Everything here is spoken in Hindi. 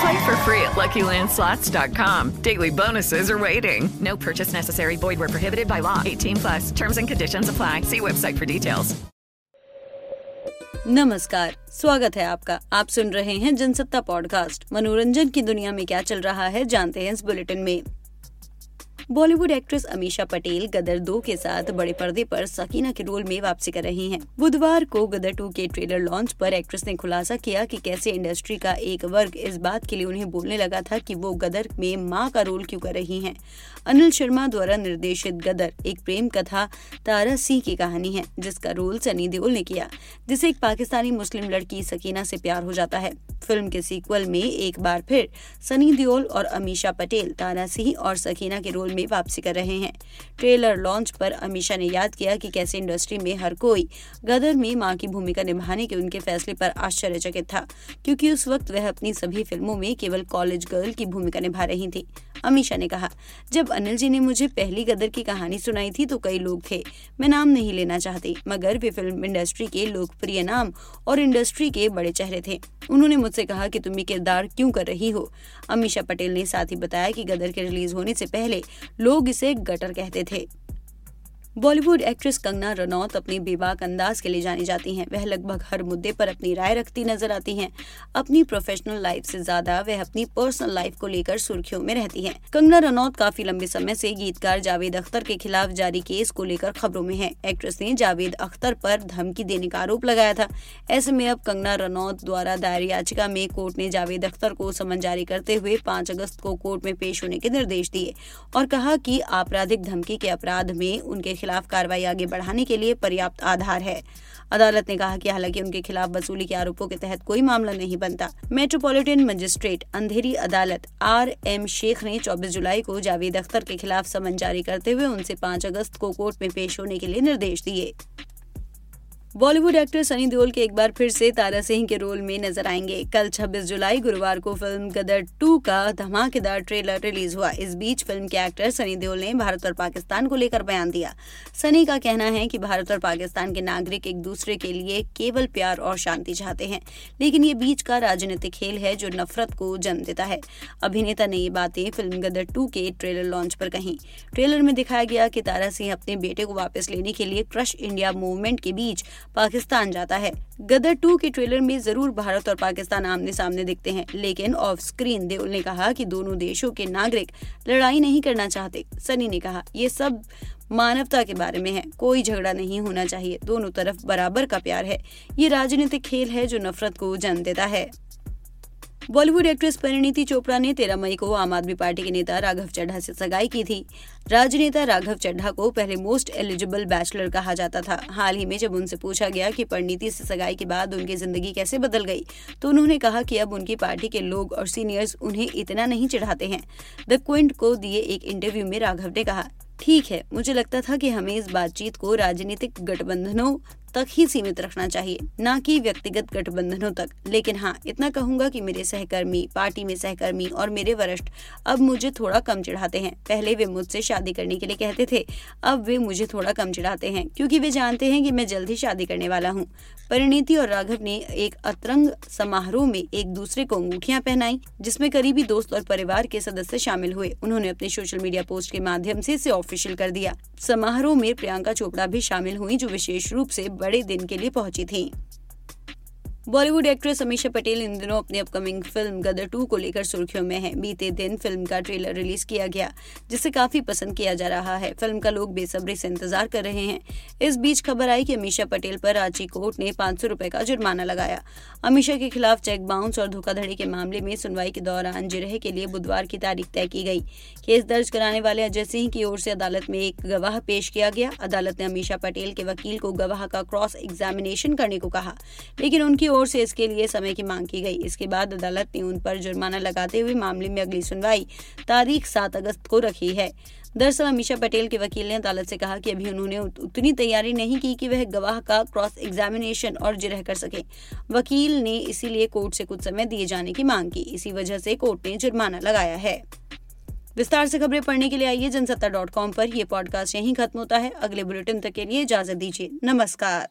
Play for free at LuckyLandSlots.com. Daily bonuses are waiting. No purchase necessary. Void where prohibited by law. 18 plus. Terms and conditions apply. See website for details. नमस्कार स्वागत है आपका आप सुन रहे हैं जनसत्ता पॉडकास्ट मनोरंजन की दुनिया में क्या चल रहा है जानते हैं इस बुलेटिन में बॉलीवुड एक्ट्रेस अमीशा पटेल गदर दो के साथ बड़े पर्दे पर सकीना के रोल में वापसी कर रही हैं। बुधवार को गदर टू के ट्रेलर लॉन्च पर एक्ट्रेस ने खुलासा किया कि कैसे इंडस्ट्री का एक वर्ग इस बात के लिए उन्हें बोलने लगा था कि वो गदर में माँ का रोल क्यों कर रही हैं। अनिल शर्मा द्वारा निर्देशित गदर, एक प्रेम कथा, तारा सिंह की कहानी है, जिसका रोल सनी देओल ने किया, जिसे एक पाकिस्तानी मुस्लिम लड़की सकीना से प्यार हो जाता है। फ़िल्म के सीक्वल में एक बार फिर सनी देओल और अमीशा पटेल, तारा सिंह और सकीना के रोल में वापसी कर रहे हैं। ट्रेलर लॉन्च पर अमीशा ने याद किया कि कैसे इंडस्ट्री में हर कोई गदर में माँ की भूमिका निभाने के उनके फैसले पर आश्चर्यचकित था, क्योंकि उस वक्त वह अपनी सभी फ़िल्मों में केवल कॉलेज गर्ल की भूमिका निभा रही थी। अमीशा ने कहा, जब अनिल जी ने मुझे पहली गदर की कहानी सुनाई थी तो कई लोग थे। मैं नाम नहीं लेना चाहती, मगर वे फ़िल्म इंडस्ट्री के लोकप्रिय नाम और इंडस्ट्री के बड़े चेहरे थे। उन्होंने मुझसे कहा कि तुम ये किरदार क्यों कर रही हो? अमीशा पटेल ने साथ ही बताया कि गदर के रिलीज़ होने से पहले लोग इसे गटर कहते थे। बॉलीवुड एक्ट्रेस कंगना रनौत अपने बेबाक अंदाज के लिए जानी जाती हैं। वह लगभग हर मुद्दे पर अपनी राय रखती नज़र आती हैं। अपनी प्रोफेशनल लाइफ से ज़्यादा वह अपनी पर्सनल लाइफ को लेकर सुर्खियों में रहती हैं। कंगना रनौत काफ़ी लंबे समय से गीतकार जावेद अख्तर के खिलाफ जारी केस को लेकर खबरों में है। एक्ट्रेस ने जावेद अख्तर पर धमकी देने का आरोप लगाया था। ऐसे में अब कंगना रनौत द्वारा दायर याचिका में कोर्ट ने जावेद अख्तर को समन जारी करते हुए पाँच अगस्त को कोर्ट में पेश होने के निर्देश दिए और कहा की आपराधिक धमकी के अपराध में उनके खिलाफ कार्रवाई आगे बढ़ाने के लिए पर्याप्त आधार है। अदालत ने कहा कि हालाँकि उनके खिलाफ वसूली के आरोपों के तहत कोई मामला नहीं बनता। मेट्रोपॉलिटन मजिस्ट्रेट अंधेरी अदालत आर एम शेख ने 24 जुलाई को जावेद अख्तर के खिलाफ समन जारी करते हुए उनसे 5 अगस्त को कोर्ट में पेश होने के लिए निर्देश दिए। बॉलीवुड एक्टर सनी देओल के एक बार फिर से तारा सिंह के रोल में नज़र आएँगे। कल 26 जुलाई गुरुवार को फ़िल्म गदर 2 का धमाकेदार ट्रेलर रिलीज़ हुआ। इस बीच फ़िल्म के एक्टर सनी देओल ने भारत और पाकिस्तान को लेकर बयान दिया। सनी का कहना है कि भारत और पाकिस्तान के नागरिक एक दूसरे के लिए केवल प्यार और शांति चाहते हैं। लेकिन ये बीच का राजनीतिक खेल है जो नफरत को जन्म देता है। अभिनेता ने ये बातें फ़िल्म गदर टू के ट्रेलर लॉन्च पर कही। ट्रेलर में दिखाया गया कि तारा सिंह अपने बेटे को वापस लेने के लिए क्रश इंडिया मूवमेंट के बीच पाकिस्तान जाता है। गदर टू के ट्रेलर में ज़रूर भारत और पाकिस्तान आमने सामने दिखते हैं, लेकिन ऑफ़ स्क्रीन देओल ने कहा कि दोनों देशों के नागरिक लड़ाई नहीं करना चाहते। सनी ने कहा, ये सब मानवता के बारे में है, कोई झगड़ा नहीं होना चाहिए, दोनों तरफ़ बराबर का प्यार है। ये राजनीतिक खेल है जो नफरत को जन्म देता है। बॉलीवुड एक्ट्रेस परिणीति चोपड़ा ने तेरह मई को आम आदमी पार्टी के नेता राघव चड्ढा से सगाई की थी। राजनेता राघव चड्ढा को पहले मोस्ट एलिजिबल बैचलर कहा जाता था। हाल ही में जब उनसे पूछा गया कि परिणीति से सगाई के बाद उनकी ज़िंदगी कैसे बदल गई तो उन्होंने कहा कि अब उनकी पार्टी के लोग और सीनियर्स उन्हें इतना नहीं चढ़ाते हैं। द क्विंट को दिए एक इंटरव्यू में राघव ने कहा, ठीक है, मुझे लगता था कि हमें इस बातचीत को राजनीतिक गठबंधनों तक ही सीमित रखना चाहिए, न कि व्यक्तिगत गठबंधनों तक। लेकिन हाँ इतना कहूँगा कि मेरे सहकर्मी, पार्टी में सहकर्मी और मेरे वरिष्ठ अब मुझे थोड़ा कम चिढ़ाते हैं। पहले वे मुझसे शादी करने के लिए कहते थे, अब वे मुझे थोड़ा कम चिढ़ाते हैं, क्योंकि वे जानते हैं कि मैं जल्द ही शादी करने वाला हूँ। परिणीति और राघव ने एक अतरंग समारोह में एक दूसरे को अंगूठियाँ पहनाई, जिसमें करीबी दोस्त और परिवार के सदस्य शामिल हुए। उन्होंने अपने सोशल मीडिया पोस्ट के माध्यम से इसे ऑफिशियल कर दिया। समारोह में प्रियंका चोपड़ा भी शामिल हुई, जो विशेष रूप से बड़े दिन के लिए पहुँची थी। बॉलीवुड एक्ट्रेस अमीशा पटेल इन दिनों अपनी अपकमिंग फ़िल्म गदर टू को लेकर सुर्खियों में है। बीते दिन फ़िल्म का ट्रेलर रिलीज़ किया गया, जिसे काफ़ी पसंद किया जा रहा है। फ़िल्म का लोग बेसब्री से इंतज़ार कर रहे हैं। इस बीच खबर आई कि अमीशा पटेल पर रांची कोर्ट ने पाँच सौ का जुर्माना लगाया। अमीशा के खिलाफ चेक बाउंस और धोखाधड़ी के मामले में सुनवाई के दौरान जिरह के लिए बुधवार की तारीख तय की गई। केस दर्ज कराने वाले अजय सिंह की ओर से अदालत में एक गवाह पेश किया गया। अदालत ने अमीशा पटेल के वकील को गवाह का क्रॉस एग्जामिनेशन करने को कहा, लेकिन उनकी ओर से इसके लिए समय की मांग की गई। इसके बाद अदालत ने उन पर जुर्माना लगाते हुए मामले में अगली सुनवाई तारीख सात अगस्त को रखी है। दरअसल अमीशा पटेल के वकील ने अदालत से कहा कि अभी उन्होंने उतनी तैयारी नहीं की कि वह गवाह का क्रॉस एग्जामिनेशन और जिरह कर सके। वकील ने इसीलिए कोर्ट से कुछ समय दिए जाने की मांग की। इसी वजह से कोर्ट ने जुर्माना लगाया है। विस्तार से खबरें पढ़ने के लिए आइए जनसत्ता डॉट कॉम पर। यह पॉडकास्ट यहीं खत्म होता है। अगले बुलेटिन तक के लिए इजाज़त दीजिए। नमस्कार।